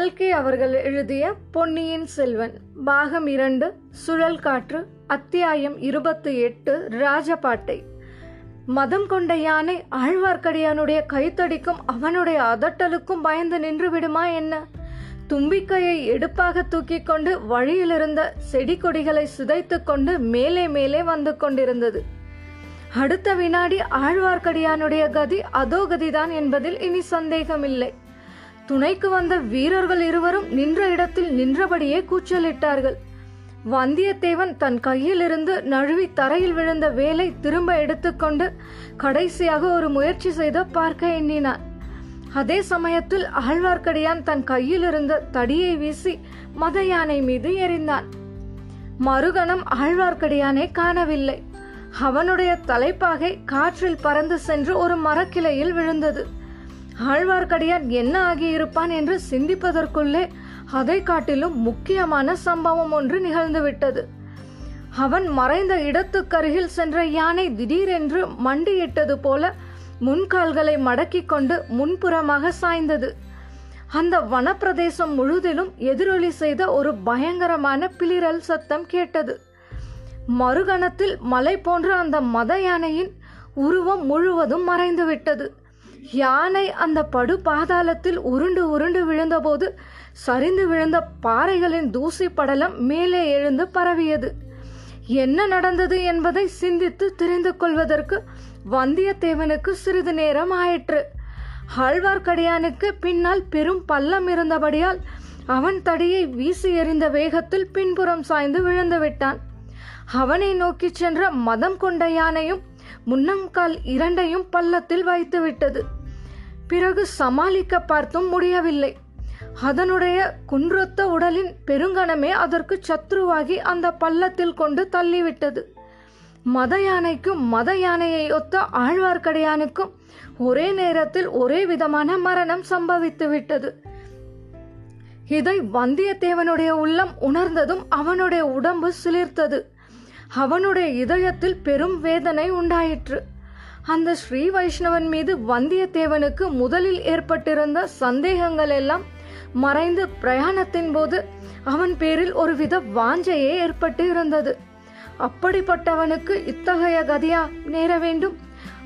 கல்கி அவர்கள் எழுதிய பொன்னியின் செல்வன் பாகம் இரண்டு சுழல் காற்று அத்தியாயம் இருபத்தி எட்டு ராஜபாட்டை. மதம் கொண்ட யானை ஆழ்வார்க்கடியானுடைய கைத்தடிக்கும் அவனுடைய அதட்டலுக்கும் பயந்து நின்று விடுமா என்ன? தும்பிக்கையை எடுப்பாக தூக்கிக் கொண்டு வழியிலிருந்த செடி கொடிகளை சிதைத்து கொண்டு மேலே மேலே வந்து கொண்டிருந்தது. அடுத்த வினாடி ஆழ்வார்க்கடியானுடைய கதி அதோ கதிதான் என்பதில் இனி சந்தேகமில்லை. துணைக்கு வந்த வீரர்கள் இருவரும் நின்ற இடத்தில் நின்றபடியே கூச்சலிட்டார்கள். வந்தியத்தேவன் தன் கையிலிருந்து நழுவி தரையில் விழுந்த வேலை திரும்ப எடுத்துக்கொண்டு கடைசியாக ஒரு முயற்சி செய்து பார்க்க எண்ணினான். அதே சமயத்தில் ஆழ்வார்க்கடியான் தன் கையில் இருந்த தடியை வீசி மத யானை மீது எறிந்தான். மறுகணம் ஆழ்வார்க்கடியானை காணவில்லை. அவனுடைய தலைப்பாகை காற்றில் பறந்து சென்று ஒரு மரக்கிளையில் விழுந்தது. ஆழ்வார்க்கடியான் என்ன ஆகியிருப்பான் என்று சிந்திப்பதற்குள்ளே அதை காட்டிலும் முக்கியமான சம்பவம் ஒன்று நிகழ்ந்துவிட்டது. அவன் மறைந்த இடத்துக்கருகில் சென்ற யானை திடீரென்று மண்டியிட்டது போல முன்கால்களை மடக்கிக் கொண்டு முன்புறமாக சாய்ந்தது. அந்த வனப்பிரதேசம் முழுதிலும் எதிரொலி செய்த ஒரு பயங்கரமான பிளிரல் சத்தம் கேட்டது. மறுகணத்தில் மலை போன்ற அந்த மத யானையின் உருவம் முழுவதும் மறைந்துவிட்டது. யானை அந்த படு பாதாளத்தில் உருண்டு உருண்டு விழுந்தபோது சரிந்து விழுந்த பாறைகளின் தூசி படலம் மேலே எழுந்து பரவியது. என்ன நடந்தது என்பதை சிந்தித்து தெரிந்து கொள்வதற்கு வந்தியத்தேவனுக்கு சிறிது நேரம் ஆயிற்று. ஆழ்வார்க்கடியானுக்கு பின்னால் பெரும் பள்ளம் இருந்தபடியால் அவன் தடியை வீசி எறிந்த வேகத்தில் பின்புறம் சாய்ந்து விழுந்து விட்டான். அவனை நோக்கிச் சென்ற மதம் கொண்ட யானையும் முன்னங்கால் இரண்டையும் பள்ளத்தில் வைத்து விட்டது பிறகு சமாளிக்க பார்த்தும் முடியவில்லை. அதனுடைய குன்றொத்த உடலின் பெருங்கணமே அதற்கு சத்ருவாகி அந்த பள்ளத்தில் கொண்டு தள்ளிவிட்டது. மத யானைக்கும் மத யானையை ஒத்த ஆழ்வார்க்கடியானுக்கும் ஒரே நேரத்தில் ஒரே விதமான மரணம் சம்பவித்து விட்டது இதை வந்தியத்தேவனுடைய உள்ளம் உணர்ந்ததும் அவனுடைய உடம்பு சிலிர்த்தது. அவனுடைய இதயத்தில் பெரும் வேதனை உண்டாயிற்று. அந்த ஸ்ரீ வைஷ்ணவன் மீது வந்தியத்தேவனுக்கு முதலில் ஏற்பட்டிருந்த சந்தேகங்கள் எல்லாம் மறைந்து பிரயாணத்தின் போது அவன் பேரில் ஒருவித வாஞ்சையே ஏற்பட்டு இருந்தது. அப்படிப்பட்டவனுக்கு இத்தகைய கதியா நேர வேண்டும்.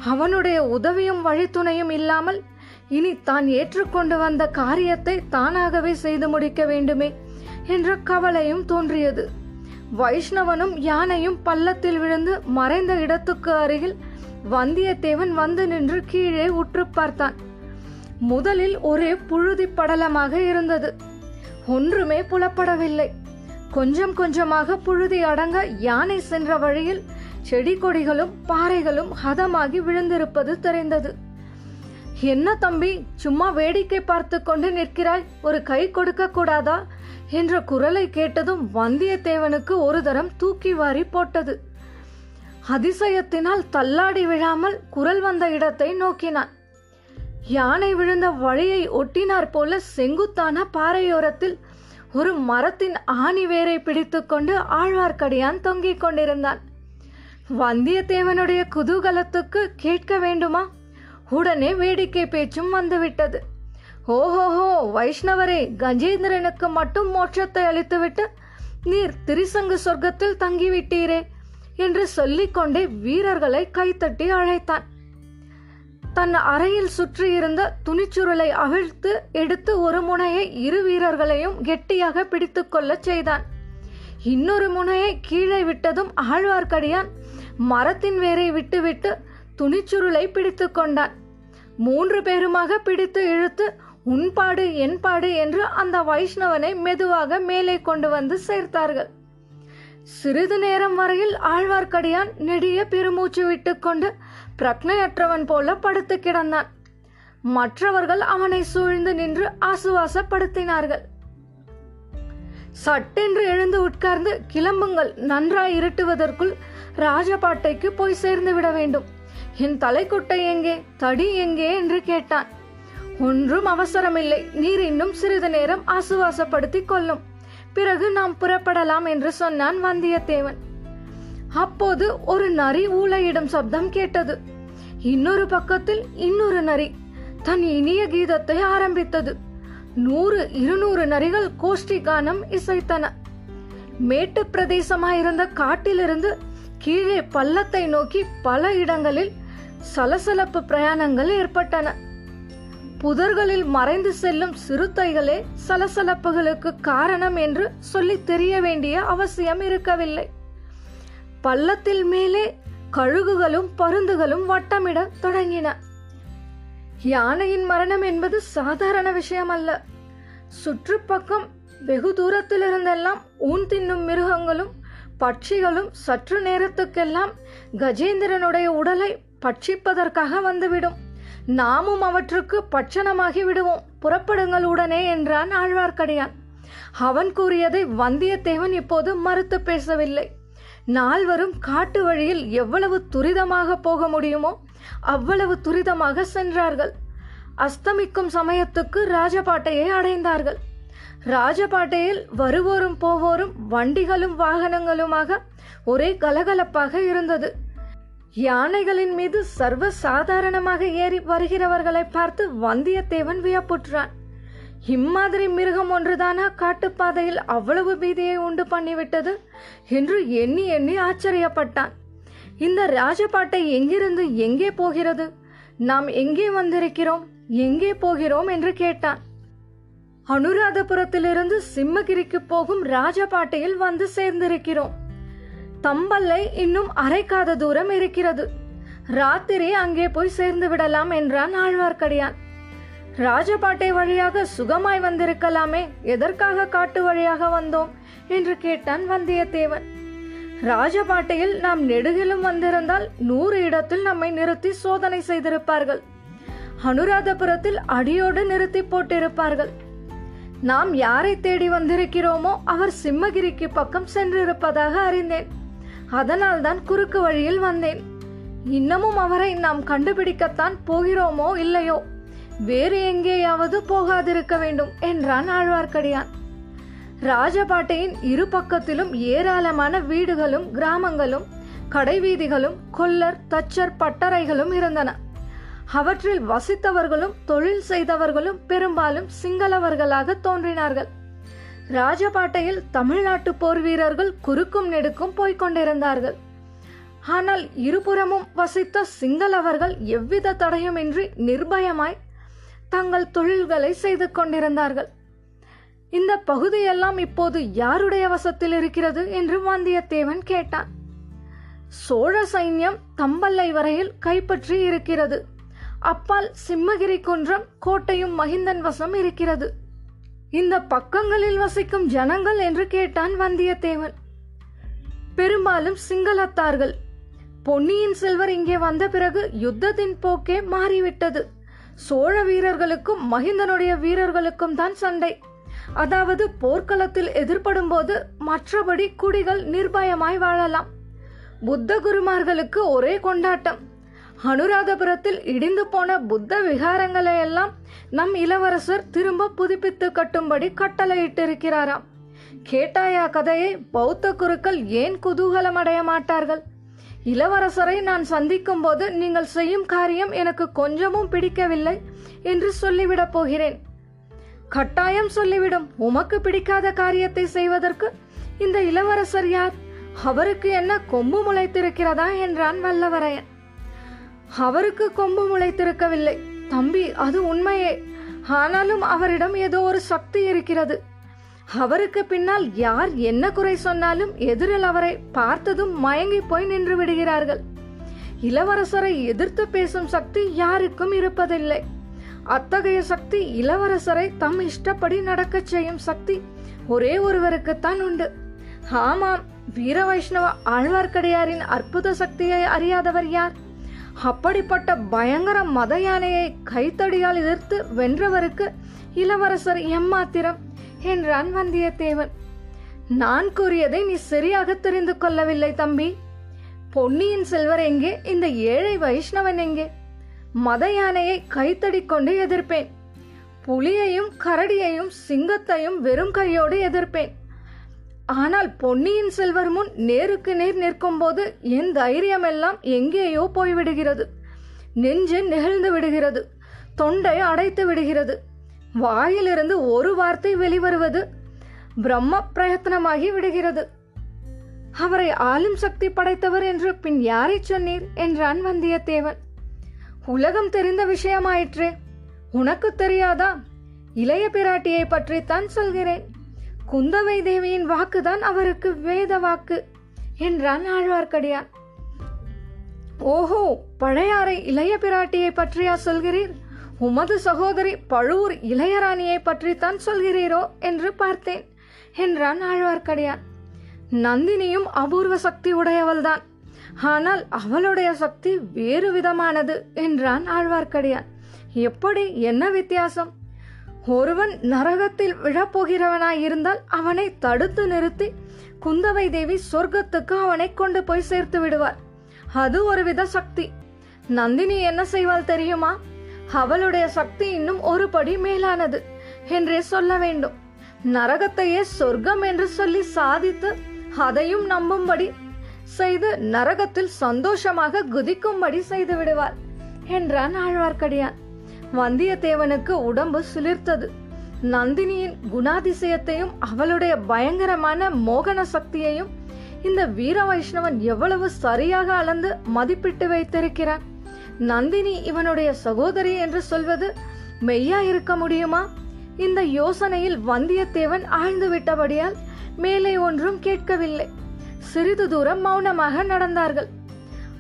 அவனுடைய உதவியும் வழித்துணையும் இல்லாமல் இனி தான் ஏற்றுக்கொண்டு வந்த காரியத்தை தானாகவே செய்து முடிக்க வேண்டுமே என்ற கவலையும் தோன்றியது. வைஷ்ணவனும் யானையும் பள்ளத்தில் விழுந்து மறைந்த இடத்துக்கு அருகில் வந்தியத்தேவன் வந்து நின்று கீழே உற்று பார்த்தான். முதலில் ஒரே புழுதி படலமாக இருந்தது. ஒன்றுமே புலப்படவில்லை. கொஞ்சம் கொஞ்சமாக புழுதி அடங்க யானை சென்ற வழியில் செடி கொடிகளும் பாறைகளும் ஹதமாகி விழுந்திருப்பது தெரிந்தது. என்ன தம்பி சும்மா வேடிக்கை பார்த்து கொண்டு நிற்கிறாய்? ஒரு கை கொடுக்க கூடாதா? என்ற குரலை கேட்டதும் வந்தியத்தேவனுக்கு ஒரு தரம் தூக்கி வாரி போட்டது. அதிசயத்தினால் தள்ளாடி விழாமல் குரல் வந்த இடத்தை நோக்கினான். யானை விழுந்த வழியை ஒட்டினார் போல செங்குத்தான பாறையோரத்தில் ஒரு மரத்தின் ஆணி வேரை பிடித்துக்கொண்டு ஆழ்வார்க்கடியான் தொங்கிக் கொண்டிருந்தான். வந்தியத்தேவனுடைய குதூகலத்துக்கு கேட்க வேண்டுமா? உடனே வேடிக்கை பேச்சும் வந்துவிட்டது. ஓஹோஹோ வைஷ்ணவரே கஜேந்திரனுக்கு மட்டும் மோட்சத்தை அளித்துவிட்டு நீர் திரிசங்கு சொர்க்கத்தில் தங்கிவிட்டீரே என்று சொல்லிக்கொண்டே வீரர்களை கைத்தட்டி அழைத்தான். தன் அறையில் சுற்றியிருந்த துணிச்சுருளை அவிழ்த்து எடுத்து ஒரு முனையை இரு வீரர்களையும் கெட்டியாக பிடித்துக்கொள்ளச் செய்தான். இன்னொரு முனையை கீழே விட்டதும் ஆழ்வார்க்கடியான் மரத்தின் வேரை விட்டுவிட்டு துணிச்சுருளை பிடித்து கொண்டான். மூன்று பேருமாக பிடித்து இழுத்து உன்பாடு என்பாடு என்று அந்த வைஷ்ணவனை மெதுவாக மேலே கொண்டு வந்து சேர்த்தார்கள். சிறிது நேரம் வரையில் ஆழ்வார்க்கடியான் நெடிய பெருமூச்சு விட்டுக்கொண்டு பிரக்னையற்றவன் போல படுத்து கிடந்தான். மற்றவர்கள் அவனை சூழ்ந்து நின்று ஆசுவாசப்படுத்தினார்கள். சட்டென்று எழுந்து உட்கார்ந்து கிளம்புங்கள் நன்றாய் இருட்டுவதற்குள் ராஜபாட்டைக்கு போய் சேர்ந்து விட வேண்டும். என் தலைக்குட்டை எங்கே தடி எங்கே என்று கேட்டான். ஒன்றும் அவசரமில்லை. நீர் இன்னும் சிறிது நேரம் ஆசுவாசப்படுத்தி கொள்ளும். பிறகு நாம் புறப்படலாம் என்று சொன்னான் வந்தியத்தேவன். அப்போது ஒரு நரி ஊழையிடும் சப்தம் கேட்டது. இன்னொரு பக்கத்தில் இன்னொரு நரி தன் இனிய கீதத்தை ஆரம்பித்தது. நூறு இருநூறு நரிகள் கோஷ்டி கானம் இசைத்தன. மேட்டு பிரதேசமாயிருந்த காட்டிலிருந்து கீழே பள்ளத்தை நோக்கி பல இடங்களில் சலசலப்பு பிரயாணங்கள் ஏற்பட்டன. புதர்களில் மறைந்து செல்லும் சிறுத்தைகளே சலசலப்புகளுக்கு காரணம் என்று சொல்லி தெரிய வேண்டிய அவசியம் இருக்கவில்லை. பள்ளத்தில் மேலே கழுகுகளும் பருந்துகளும் வட்டமிட தொடங்கின. யானையின் மரணம் என்பது சாதாரண விஷயம் அல்ல சுற்றுப்பக்கம் வெகு தூரத்தில் இருந்தெல்லாம் ஊன் தின்னும் மிருகங்களும் பட்சிகளும் சற்று நேரத்துக்கெல்லாம் கஜேந்திரனுடைய உடலை பட்சிப்பதற்காக வந்துவிடும். நாமும் அவற்றுக்கு பட்சணமாகி விடுவோம். புறப்படுங்கள் உடனே என்றான் ஆழ்வார்க்கடியான். அவன் கூறியதை வந்தியத்தேவன் இப்போது மறுத்து பேசவில்லை. நால்வரும் காட்டு வழியில் எவ்வளவு துரிதமாக போக முடியுமோ அவ்வளவு துரிதமாக சென்றார்கள். அஸ்தமிக்கும் சமயத்துக்கு ராஜபாட்டையை அடைந்தார்கள். ராஜபாட்டையில் வருவோரும் போவோரும் வண்டிகளும் வாகனங்களுமாக ஒரே கலகலப்பாக இருந்தது. யானைகளின் மீது சர்வ சாதாரணமாக ஏறி வருகிறவர்களை பார்த்து வந்தியத்தேவன் வியப்புற்றான். இம்மாதிரி மிருகம் ஒன்றுதானா? காட்டுப்பாதையில் அவ்வளவு பீதியை உண்டு பண்ணிவிட்டது என்று எண்ணி எண்ணி ஆச்சரியப்பட்டான். இந்த ராஜபாட்டை எங்கிருந்து எங்கே போகிறது? நாம் எங்கே வந்திருக்கிறோம்? எங்கே போகிறோம் என்று கேட்டான். அனுராதபுரத்திலிருந்து சிம்மகிரிக்கு போகும் ராஜபாட்டையில் வந்து சேர்ந்திருக்கிறோம். தம்பல்லை இன்னும் அரைக்காத தூரம் இருக்கிறது. ராத்திரி அங்கே போய் சேர்ந்து விடலாம் என்றான் ஆழ்வார்க்கடியான். ராஜபாட்டை வழியாக சுகமாய் வந்திருக்கலாமே எதற்காக காட்டு வழியாக வந்தோம்? என்று கேட்டான் வந்தியத்தேவன். ராஜபாட்டையில் நாம் நெடுகிலும் வந்திருந்தால் நூறு இடத்தில் நம்மை நிறுத்தி சோதனை செய்திருப்பார்கள். அனுராதபுரத்தில் அடியோடு நிறுத்தி போட்டிருப்பார்கள். நாம் யாரை தேடி வந்திருக்கிறோமோ அவர் சிம்மகிரிக்கு பக்கம் சென்றிருப்பதாக அறிந்தேன். அதனால்தான் குறுக்கு வழியில் வந்தேன். இன்னமும் அவரை நாம் கண்டுபிடிக்கத்தான் போகிறோமோ இல்லையோ? வேறு எங்கேயாவது போகாதிருக்க வேண்டும் என்றான் ஆழ்வார்க்கடியான். ராஜபாட்டையின் இரு பக்கத்திலும் ஏராளமான வீடுகளும் கிராமங்களும் கடைவீதிகளும் கொல்லர் தச்சர் பட்டறைகளும் இருந்தன. அவற்றில் வசித்தவர்களும் தொழில் செய்தவர்களும் பெரும்பாலும் சிங்களவர்களாக தோன்றினார்கள். ராஜபாட்டையில் தமிழ்நாட்டு போர் வீரர்கள் குறுக்கும் நெடுக்கும் போய்க் கொண்டிருந்தார்கள். ஆனால் இருபுறமும் வசித்த சிங்களவர்கள் எவ்வித தடையுமின்றி நிர்பயமாய் தங்கள் தொழில்களை செய்து கொண்டிருந்தார்கள். இந்த பகுதியெல்லாம் இப்போது யாருடைய வசத்தில் இருக்கிறது? என்று வந்தியத்தேவன் கேட்டான். சோழ சைன்யம் தம்பல்லை வரையில் கைப்பற்றி இருக்கிறது. அப்பால் சிம்மகிரி குன்றம் கோட்டையும் மகிந்தன் வசம் இருக்கிறது. இந்த பக்கங்களில் வசிக்கும் ஜனங்கள் என்று கேட்டான் வந்தியத்தேவன். பெரும்பாலும் சிங்களத்தார்கள். பொன்னியின் செல்வர் இங்கே வந்த பிறகு யுத்தத்தின் போக்கே மாறிவிட்டது. சோழ வீரர்களுக்கும் மகிந்தனுடைய வீரர்களுக்கும் தான் சண்டை. அதாவது போர்க்களத்தில் எதிர்படும் போது மற்றபடி குடிகள் நிர்பயமாய் வாழலாம். புத்த குருமார்களுக்கு ஒரே கொண்டாட்டம். அனுராதபுரத்தில் இடிந்து போன புத்த விகாரங்களை எல்லாம் நம் இளவரசர் திரும்ப புதுப்பித்து கட்டும்படி கட்டளையிட்டிருக்கிறாராம். கேட்டாயா கதையை? பௌத்த குருக்கள் ஏன் குதூகலம் அடைய மாட்டார்கள்? இளவரசரை நான் சந்திக்கும் போது நீங்கள் செய்யும் காரியம் எனக்கு கொஞ்சமும் பிடிக்கவில்லை என்று சொல்லிவிடப் போகிறேன். கட்டாயம் சொல்லிவிடும். உமக்கு பிடிக்காத காரியத்தை செய்வதற்கு இந்த இளவரசர் யார்? அவருக்கு என்ன கொம்பு முளைத்திருக்கிறதா என்றான் வல்லவரையன். அவருக்கு கொம்பு முளைத்திருக்கவில்லை. தம்பி அது உண்மையே. ஆனாலும் அவரிடம் ஏதோ ஒரு சக்தி இருக்கிறது. அவருக்கு பின்னால் யார் என்ன குறை சொன்னாலும் எதிரில் அவரை பார்த்ததும் மயங்கி போய் நின்று விடுகிறார்கள். இளவரசரை எதிர்த்து பேசும் சக்தி யாருக்கும் இருப்பதில்லை. அத்தகைய சக்தி இளவரசரை தம் இஷ்டப்படி நடக்கச் செய்யும் சக்தி ஒரே ஒருவருக்குத்தான் உண்டு. ஆமாம் வீர வைஷ்ணவ ஆழ்வார்க்கடியாரின் அற்புத சக்தியை அறியாதவர் யார்? அப்படிப்பட்ட பயங்கர மத யானையை கைத்தடியால் எதிர்த்து வென்றவருக்கு இளவரசர் எம்மாத்திரம் என்றான் வந்தியத்தேவன் நான் கூறியதை நீ சரியாக தெரிந்து கொள்ளவில்லை தம்பி. பொன்னியின் செல்வர் எங்கே? இந்த ஏழை வைஷ்ணவன் எங்கே? மத யானையை கைத்தடி கொண்டு எதிர்ப்பேன். புலியையும் கரடியையும் சிங்கத்தையும் வெறும் கையோடு எதிர்ப்பேன். ஆனால் பொன்னியின் செல்வர் முன் நேருக்கு நேர் நிற்கும்போது என் தைரியம் எல்லாம் எங்கேயோ போய்விடுகிறது. நெஞ்சு நெகிழ்ந்து விடுகிறது. தொண்டை அடைத்து விடுகிறது. வாயிலிருந்து ஒரு வார்த்தை வெளிவருவது பிரம்ம பிரயத்தனமாகி விடுகிறது. அவரை ஆளும் சக்தி படைத்தவர் என்று பின் யாரை சொன்னீர்? என்றான் வந்தியத்தேவன். உலகம் தெரிந்த விஷயமாயிற்றே. உனக்கு தெரியாதா? இளைய பிராட்டியை பற்றித்தான் சொல்கிறேன். குந்தவை தேவியின் வாக்குதான் அவருக்கு வேத வாக்கு என்றான் ஆழ்வார்க்கடியான். ஓஹோ பழையாறை இளைய பிராட்டியை பற்றியா சொல்கிறீர்? உமது சகோதரி பழுவூர் இளையராணியை பற்றித்தான் சொல்கிறீரோ என்று பார்த்தேன் என்றான் ஆழ்வார்க்கடியான். நந்தினியும் அபூர்வ சக்தி உடையவள்தான். ஆனால் அவளுடைய சக்தி வேறு விதமானது என்றான் ஆழ்வார்க்கடியான். எப்படி என்ன வித்தியாசம்? ஒருவன் நரகத்தில் விழப்போகிறவனாயிருந்தால் அவனை தடுத்து நிறுத்தி குந்தவை தேவி சொர்க்கத்துக்கு அவனை கொண்டு போய் சேர்த்து விடுவார். அது ஒருவித சக்தி. நந்தினி என்ன செய்வாள் தெரியுமா? அவளுடைய சக்தி இன்னும் ஒரு படி மேலானது என்றே சொல்ல வேண்டும். நரகத்தையே சொர்க்கம் என்று சொல்லி சாதித்து அதையும் நம்பும்படி செய்து நரகத்தில் சந்தோஷமாக குதிக்கும்படி செய்து விடுவார் என்றான் ஆழ்வார்க்கடியான். வந்தியத்தேவனுக்கு உடம்பு சிலிர்த்தது. நந்தினியின் குணாதிசயத்தையும் அவளுடைய பயங்கரமான மோகன சக்தியையும் இந்த வீர வைஷ்ணவன் எவ்வளவு சரியாக அளந்து மதிப்பிட்டு வைத்திருக்கிறான். நந்தினி இவனுடைய சகோதரி என்று சொல்வது மெய்யா இருக்க முடியுமா? இந்த யோசனையில் வந்தியத்தேவன் ஆழ்ந்து விட்டபடியால் மேலே ஒன்றும் கேட்கவில்லை. சிறிது தூரம் மௌனமாக நடந்தார்கள்.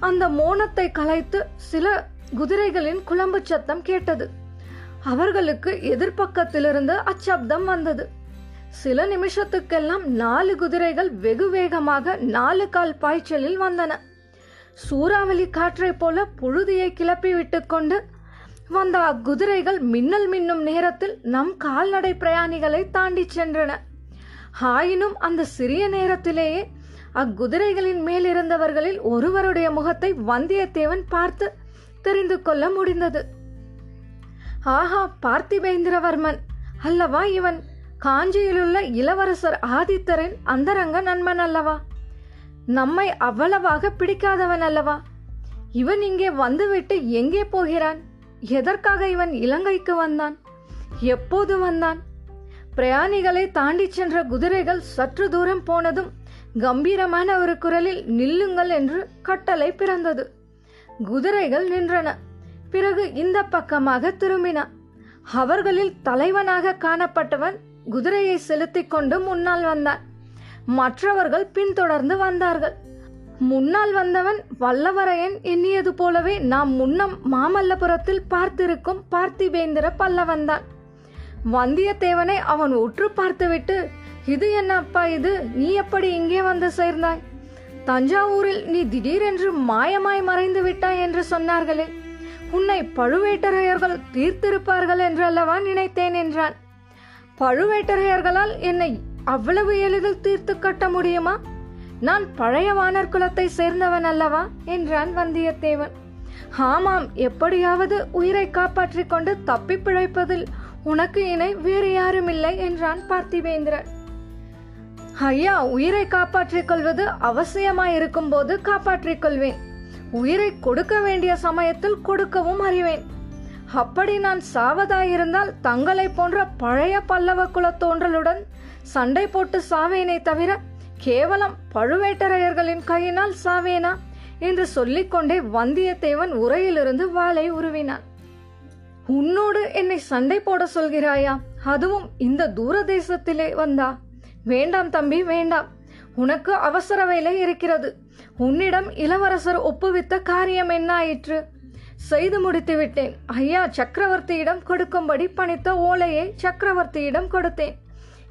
அந்த மௌனத்தை கலைத்து சில குதிரைகளின் குழம்பு சத்தம் கேட்டது. அவர்களுக்கு எதிர்பக்கத்திலிருந்து அச்சப்தம் வந்தது. சில நிமிஷத்துக்கெல்லாம் நாலு குதிரைகள் வெகு வேகமாக நாலு கால் பாய்ச்சலில் வந்தன. சூறாவளி காற்றைப் போல புழுதியை கிளப்பி விட்டுக்கொண்டு வந்த அக்குதிரைகள் மின்னல் மின்னும் நேரத்தில் நம் கால்நடை பிரயாணிகளை தாண்டி சென்றன. ஆயினும் அந்த சிறிய நேரத்திலேயே அக்குதிரைகளின் மேல் இருந்தவர்களில் ஒருவருடைய முகத்தை வந்தியத்தேவன் பார்த்து தெரிந்து கொள்ள முடிந்தது. ஆஹா பார்த்திபேந்திரவர்மன். அல்லவா இவன்? காஞ்சியிலுள்ள இளவரசர் ஆதித்தரின் அந்தரங்க நண்பன் அல்லவா? நம்மை அவ்வளவாக பிடிக்காதவன் அல்லவா? இவன் இங்கே வந்துவிட்டு எங்கே போகிறான்? எதற்காக இவன் இலங்கைக்கு வந்தான்? எப்போது வந்தான்? பிரயாணிகளை தாண்டிச் சென்ற குதிரைகள் சற்று தூரம் போனதும் கம்பீரமான ஒரு குரலில் நில்லுங்கள் என்று கட்டளை பிறந்தது. குதிரைகள் நின்றன. பிறகு இந்த பக்கமாக திரும்பினான் அவர்களில் தலைவனாக காணப்பட்டவன் குதிரையை செலுத்திக் கொண்டு முன்னால் வந்தான். மற்றவர்கள் பின்தொடர்ந்து வந்தார்கள். முன்னால் வந்தவன் வல்லவரையன் எண்ணியது போலவே நாம் முன்னம் மாமல்லபுரத்தில் பார்த்திருக்கும் பார்த்திபேந்திர பல்லவன்தான். வந்தியத்தேவனை அவன் உற்று பார்த்துவிட்டு இது என்ன அப்பா இது? நீ எப்படி இங்கே வந்து சேர்ந்தாய்? தஞ்சாவூரில் நீ திடீரென்று மாயமாய் மறைந்து விட்டாய் என்று சொன்னார்களே. உன்னை பழுவேட்டரையர்கள் தீர்த்திருப்பார்கள் என்று அல்லவா நினைத்தேன் என்றான். பழுவேட்டரையர்களால் என்னை அவ்வளவு எளிதில் தீர்த்து கட்ட முடியுமா? நான் பழைய வானர் குலத்தை சேர்ந்தவன் அல்லவா? என்றான் வந்தியத்தேவன். ஆமாம் எப்படியாவது உயிரை காப்பாற்றிக் கொண்டு தப்பி பிழைப்பதில் உனக்கு இணை வேறு யாரும் இல்லை என்றான் பார்த்திவேந்திரன். ஐயா உயிரை காப்பாற்றிக் கொள்வது அவசியமாயிருக்கும் போது காப்பாற்றிக் கொள்வேன். உயிரை கொடுக்க வேண்டிய சமயத்தில் கொடுக்கவும் அறிவேன். அப்படி நான் சாவதாயிருந்தால் தங்களை போன்ற பழைய பல்லவ குலத்தோன்றலுடன் சண்டை போட்டு சாவேனே தவிர கேவலம் பழுவேட்டரையர்களின் கையினால் சாவேனா என்று சொல்லிக்கொண்டே வந்தியத்தேவன் உரையிலிருந்து வாளை உருவினான். உன்னோடு என்னை சண்டை போட சொல்கிறாயா? அதுவும் இந்த தூர தேசத்திலே வந்தா? வேண்டாம் தம்பி வேண்டாம். உனக்கு அவசர வேலை இருக்கிறது. உன்னிடம் இளவரசர் ஒப்புவித்த காரியம் என்ன ஆயிற்று செய்து முடித்து விட்டேன். ஐயா சக்கரவர்த்தியிடம் கொடுக்கும்படி பணித்த ஓலையை சக்கரவர்த்தியிடம் கொடுத்தேன்.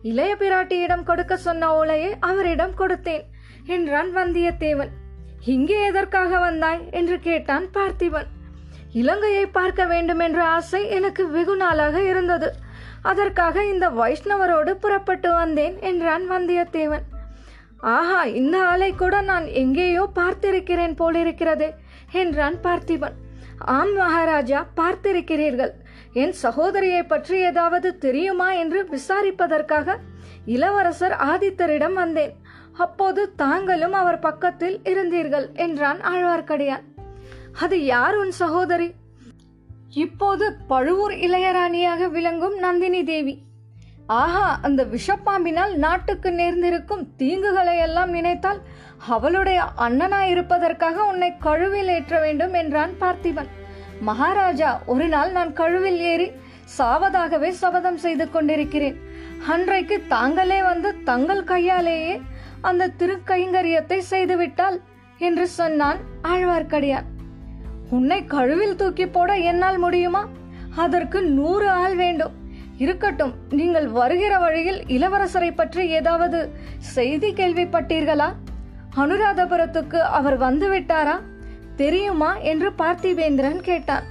இளைய பிராட்டியிடம் கொடுக்க சொன்ன ஓலையை அவரிடம் கொடுத்தேன் என்றான் வந்தியத்தேவன். இங்கே எதற்காக வந்தாய்? என்று கேட்டான் பார்த்திபன். இலங்கையை பார்க்க வேண்டும் என்ற ஆசை எனக்கு வெகு நாளாக இருந்தது. அதற்காக இந்த வைஷ்ணவரோடு புறப்பட்டு வந்தேன் என்றான் வந்தியத்தேவன். ஆஹா இந்த ஆலை கூட நான் எங்கேயோ பார்த்திருக்கிறேன் போலிருக்கிறது என்றான் பார்த்திபன். ஆம் மகாராஜா பார்த்திருக்கிறீர்கள். என் சகோதரியை பற்றி ஏதாவது தெரியுமா? என்று விசாரிப்பதற்காக இளவரசர் ஆதித்தரிடம் வந்தேன். அப்போது தாங்களும் அவர் பக்கத்தில் இருந்தீர்கள் என்றான் ஆழ்வார்க்கடியான். அது யார் உன் சகோதரி? இப்போது பழுவூர் இளையராணியாக விளங்கும் நந்தினி தேவி. ஆஹா அந்த விஷப்பாம்பினால் நாட்டுக்கு நேர்ந்திருக்கும் தீங்குகளை எல்லாம் நினைத்தால் அவளுடைய அண்ணனாய் இருப்பதற்காக உன்னை கழுவில் ஏற்ற வேண்டும் என்றான் பார்த்திபன். மகாராஜா ஒரு நாள் நான் கழுவில் ஏறி சாவதாகவே சபதம் செய்து கொண்டிருக்கிறேன். அன்றைக்கு தாங்களே வந்து தங்கள் கையாலேயே அந்த திருக்கைங்கரியத்தை செய்துவிட்டால் என்று சொன்னான் ஆழ்வார்க்கடியான். உன்னை கழுவில் தூக்கி போட என்னால் முடியுமா? அதற்கு நூறு ஆள் வேண்டும். இருக்கட்டும் நீங்கள் வருகிற வழியில் இளவரசரை பற்றி ஏதாவது செய்தி கேள்விப்பட்டீர்களா? அனுராதபுரத்துக்கு அவர் வந்துவிட்டாரா? தெரியுமா? என்று பார்த்திவேந்திரன் கேட்டான்.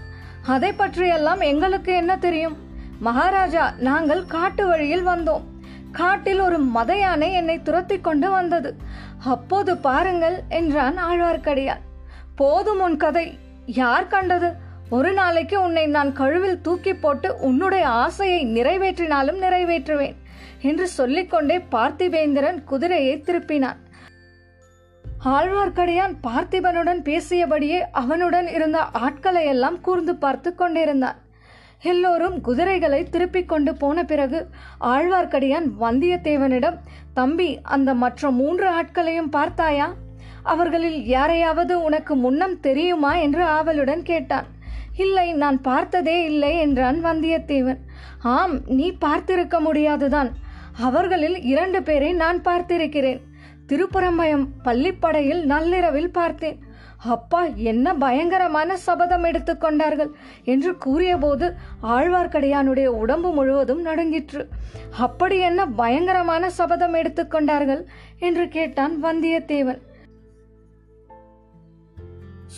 அதை பற்றியெல்லாம் எங்களுக்கு என்ன தெரியும்? மகாராஜா நாங்கள் காட்டு வழியில் வந்தோம். காட்டில் ஒரு மத யானை என்னை துரத்தி கொண்டு வந்தது. அப்போது பாருங்கள் என்றான் ஆழ்வார்க்கடியான். போதும் உன் கதை. யார் கண்டது? ஒரு நாளைக்கு உன்னை நான் கழுவில் தூக்கி போட்டு உன்னுடைய ஆசையை நிறைவேற்றினாலும் நிறைவேற்றுவேன் என்று சொல்லிக்கொண்டே பார்த்திபேந்திரன் குதிரையை திருப்பினான். ஆழ்வார்க்கடியான் பார்த்திபனுடன் பேசியபடியே அவனுடன் இருந்த ஆட்களை எல்லாம் கூர்ந்து பார்த்து கொண்டிருந்தான். எல்லோரும் குதிரைகளை திருப்பிக் கொண்டு போன பிறகு ஆழ்வார்க்கடியான் வந்தியத்தேவனிடம் தம்பி அந்த மற்ற மூன்று ஆட்களையும் பார்த்தாயா? அவர்களில் யாரையாவது உனக்கு முன்னம் தெரியுமா என்று ஆவலுடன் கேட்டான். இல்லை நான் பார்த்ததே இல்லை என்றான் வந்தியத்தேவன். ஆம் நீ பார்த்திருக்க முடியாதுதான். அவர்களில் இரண்டு பேரை நான் பார்த்திருக்கிறேன். திருப்புறம்பயம் பள்ளிப்படையில் நள்ளிரவில் பார்த்தேன். அப்பா என்ன பயங்கரமான சபதம் எடுத்துக்கொண்டார்கள் என்று கூறியபோது ஆழ்வார்க்கடியானுடைய உடம்பு முழுவதும் நடுங்கிற்று. அப்படி என்ன பயங்கரமான சபதம் எடுத்துக்கொண்டார்கள் என்று கேட்டான் வந்தியத்தேவன்.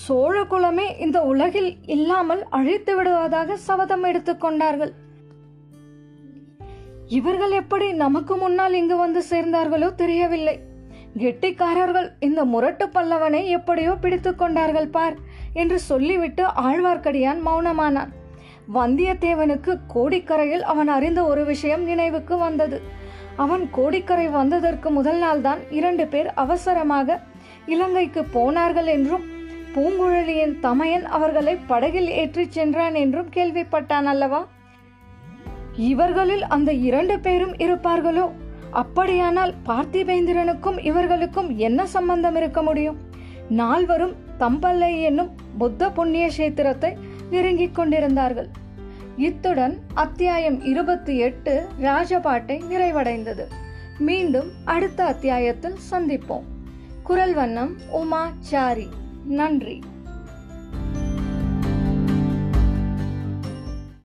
சோழ குலமே இந்த உலகில் இல்லாமல் அழித்து விடுவதாக சபதம் எடுத்துக்கொண்டார்கள் இவர்கள் எப்படி நமக்கு முன்னால் இங்கு வந்து சேர்ந்தார்களோ தெரியவில்லை. கெட்டிக்காரர்கள் இந்த முரட்டு பல்லவனை எப்படியோ பிடித்து கொண்டார்கள் பார் என்று சொல்லிவிட்டு ஆழ்வார்க்கடியான் மௌனமானான். வந்தியத்தேவனுக்கு கோடிக்கரையில் அவன் அறிந்த ஒரு விஷயம் நினைவுக்கு வந்தது. அவன் கோடிக்கரை வந்ததற்கு முதல் நாள்தான் இரண்டு பேர் அவசரமாக இலங்கைக்கு போனார்கள் என்றும் பூங்குழலியின் தமையன் அவர்களை படகில் ஏற்றிச் சென்றான் என்றும் கேள்விப்பட்டான் அல்லவா? இவர்களில் அந்த இரண்டு பேரும் இருப்பார்களோ? அப்படியானால் பார்த்திபேந்திரனுக்கும் இவர்களுக்கும் என்ன சம்பந்தம் இருக்க முடியும்? நால்வரும் தம்பல்லை என்னும் புத்த புண்ணிய கஷேத்திரத்தை நெருங்கிக் கொண்டிருந்தார்கள். இத்துடன் அத்தியாயம் இருபத்தி எட்டு ராஜபாட்டை நிறைவடைந்தது. மீண்டும் அடுத்த அத்தியாயத்தில் சந்திப்போம். குரல் வண்ணம் உமா சாரி நன்றி.